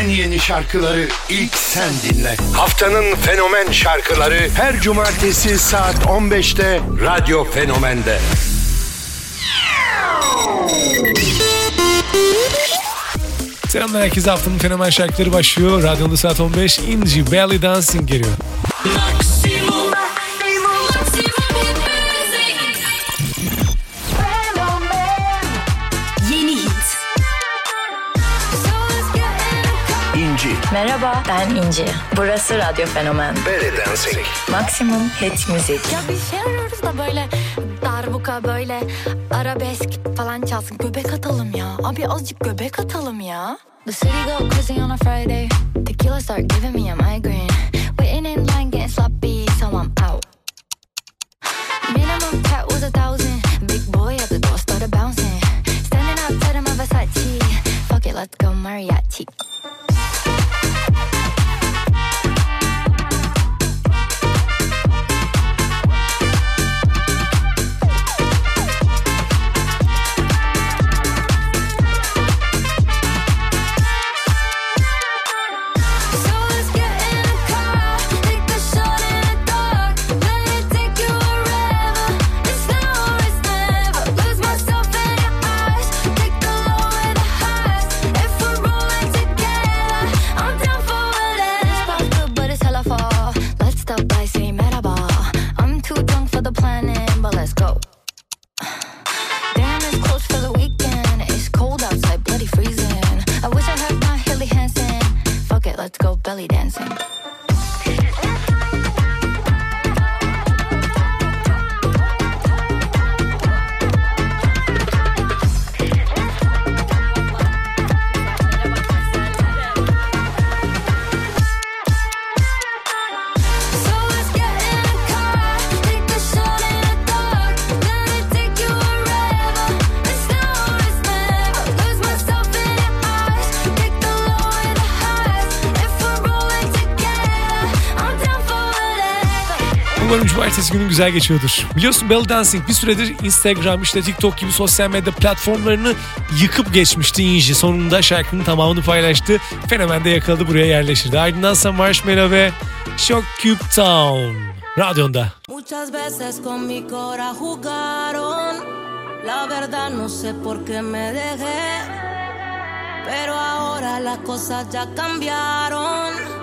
en yeni şarkıları ilk sen dinle. Haftanın fenomen şarkıları her cumartesi saat 15'te Radyo Fenomen'de. Selamlar herkese haftanın fenomen şarkıları başlıyor. Radyonda saat 15 Inci Belly Dancing geliyor. Merhaba ben İnci. Burası Radyo Fenomen. Belly Dancing. Maksimum hit müzik. Ya bir şey arıyoruz da böyle darbuka böyle arabesk falan çalsın. Göbek atalım ya. Abi azıcık göbek atalım ya. The city go crazy on a Friday. Tequila start giving me a migraine. Waiting in line getting sloppy, so I'm out. Minimum tat was a thousand. Big boy at the door started bouncing. Standing outside of my Versace. Fuck it, let's go mariachi. Belly dancing. Umarım cumartesi günün güzel geçiyordur. Biliyorsun Belly Dancing bir süredir Instagram işte TikTok gibi sosyal medya platformlarını yıkıp geçmişti Inji. Sonunda şarkının tamamını paylaştı. Fenomen de yakaladı buraya yerleştirdi. Ardından ise Marshmallow ve Shock Cube Town. Radyonda. Muchas veces con mi cora jugaron. La verdad no sé por qué me dejé. Pero ahora las cosas ya cambiaron.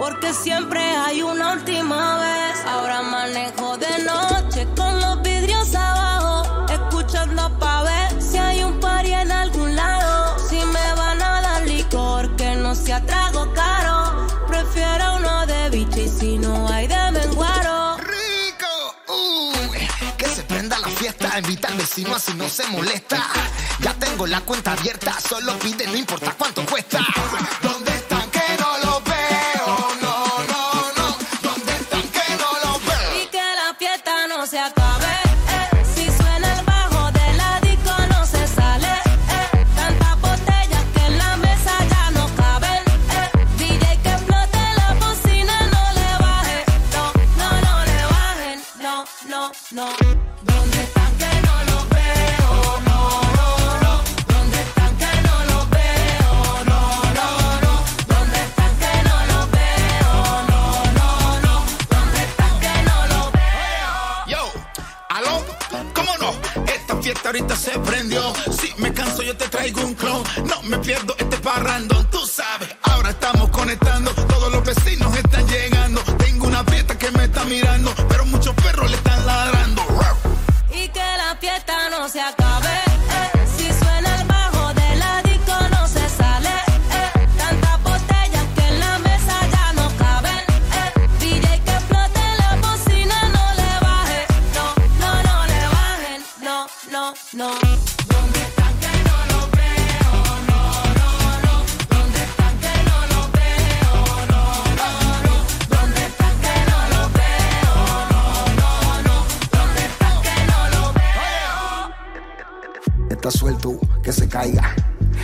Porque siempre hay una última vez. Ahora manejo de noche con los vidrios abajo. Escuchando pa' ver si hay un party en algún lado. Si me van a dar licor que no sea trago caro. Prefiero uno de bicho y si no hay de menguaro. rico. Uy, que se prenda la fiesta, invita al vecino así no se molesta. Ya tengo la cuenta abierta, solo pide, no importa cuánto cuesta. Ahorita se prendió. Si me canso, yo te traigo un clon. No me pierdo este parrando, tú sabes.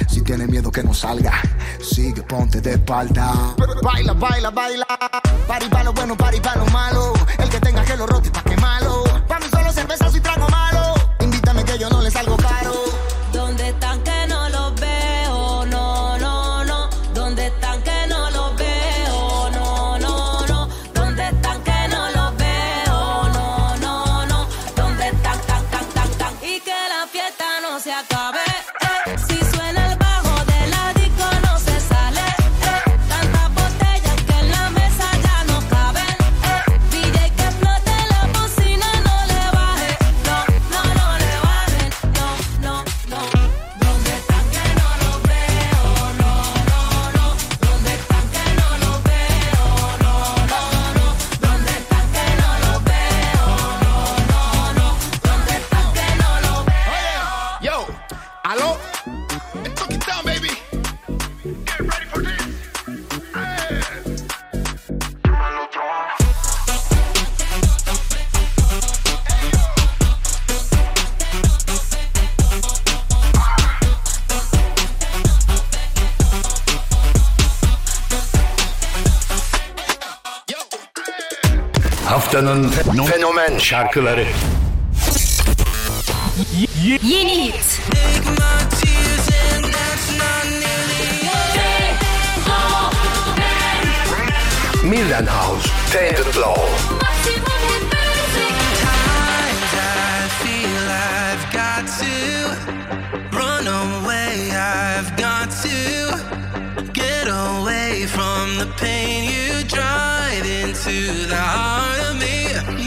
Si tiene miedo que no salga, sigue, ponte de espalda. Baila, baila, baila. Pari pa' lo bueno, pari pa' lo malo. El que tenga que lo rote pa' quemarlo. Pa' mí solo cerveza y trago malo. Invítame que yo no le salgo caro. ¿Dónde están que no los veo? No, no, no. ¿Dónde están que no los veo? No, no, no. ¿Dónde están que no los veo? No, no, no. ¿Dónde están, tan, tan, tan, tan? Y que la fiesta no se acabe. haftanın fenomen şarkıları. Y- Yeni Hit House, Tainted Blow. Away from the pain you to the heart of me.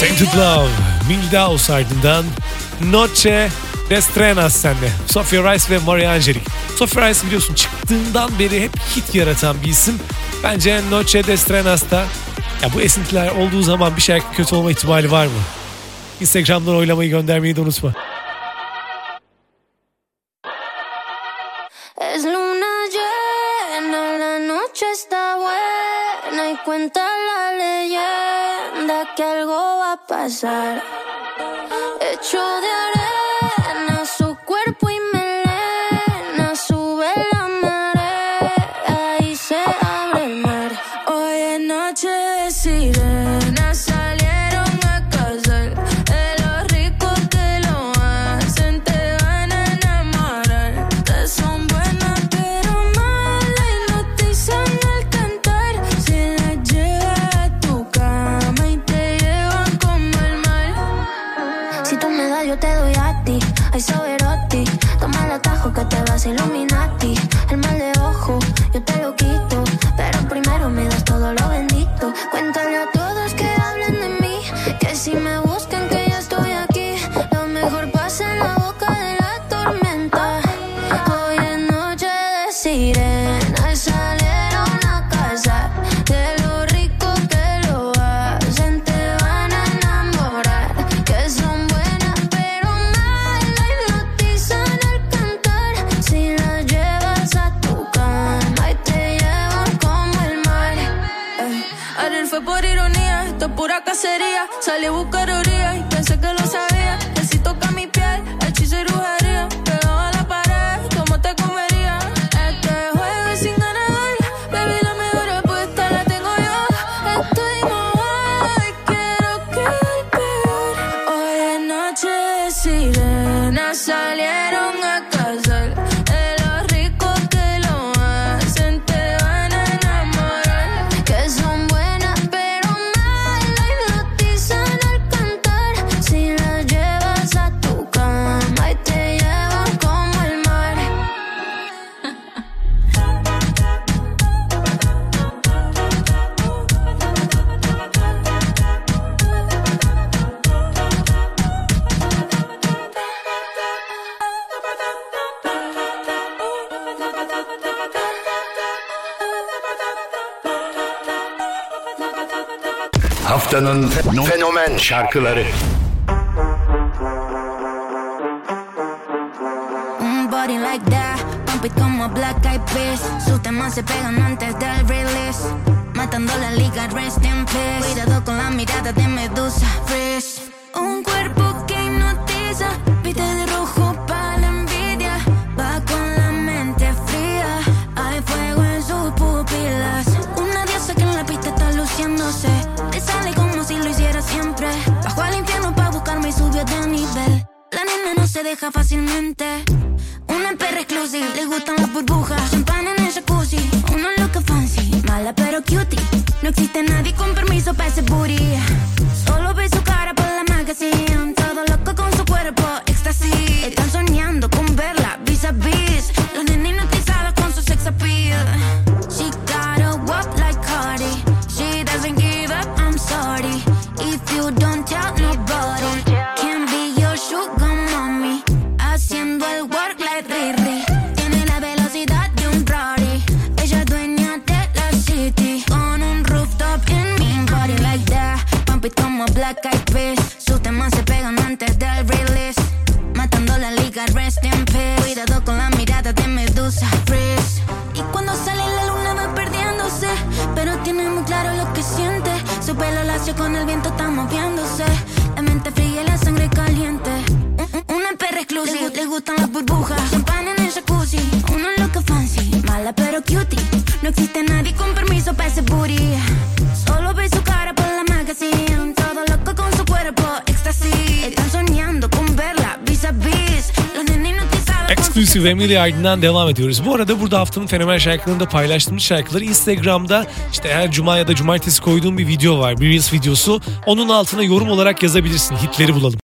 Tainted Love, Mildaus ardından Noche Destrenas sende. Sofia Rice ve Maria Angelic. Sofia Rice biliyorsun çıktığından beri hep hit yaratan bir isim. Bence Noche Destrenas da ya bu esintiler olduğu zaman bir şarkı kötü olma ihtimali var mı? Instagram'dan oylamayı göndermeyi de unutma. Es luna llena, la noche está buena y cuenta la leyenda que algo va a pasar. Hecho de arena. sirenas salieron a casa de lo rico que lo hacen. Te van a enamorar, que son buenas pero malas. Hipnotizan al cantar. Si las llevas a tu cama y te llevan como el mar. Eh, fue por ironía, esto es pura cacería. Salí a Haftanın fenomen şarkıları. Body like that, pump it como Black Eyed Peas. Sus temas se pegan antes del release. Matando la liga, rest in peace. Cuidado con la mirada de Medusa, freeze. Una perra exclusiva, le gustan las burbujas. Champán en el jacuzzi, uno loca fancy. Mala pero cutie. No existe nadie con permiso para ese booty. Como Black Eyed Peas. Sus temas se pegan antes del release. Matando la liga, rest in peace. Cuidado con la mirada de Medusa, freeze. Y cuando sale la luna va perdiéndose. Pero tiene muy claro lo que siente. Su pelo lacio con el viento está moviéndose. La mente fría y la sangre caliente. Un- un- Una perra exclusiva, le gustan las burbujas. Champán en el jacuzzi, uno loca fancy. Mala pero cutie. Exclusive Emily Aydın'dan devam ediyoruz. Bu arada burada haftanın fenomen şarkılarında paylaştığımız şarkıları Instagram'da işte her cuma ya da cumartesi koyduğum bir video var. Bir Reels videosu. Onun altına yorum olarak yazabilirsin. Hitleri bulalım.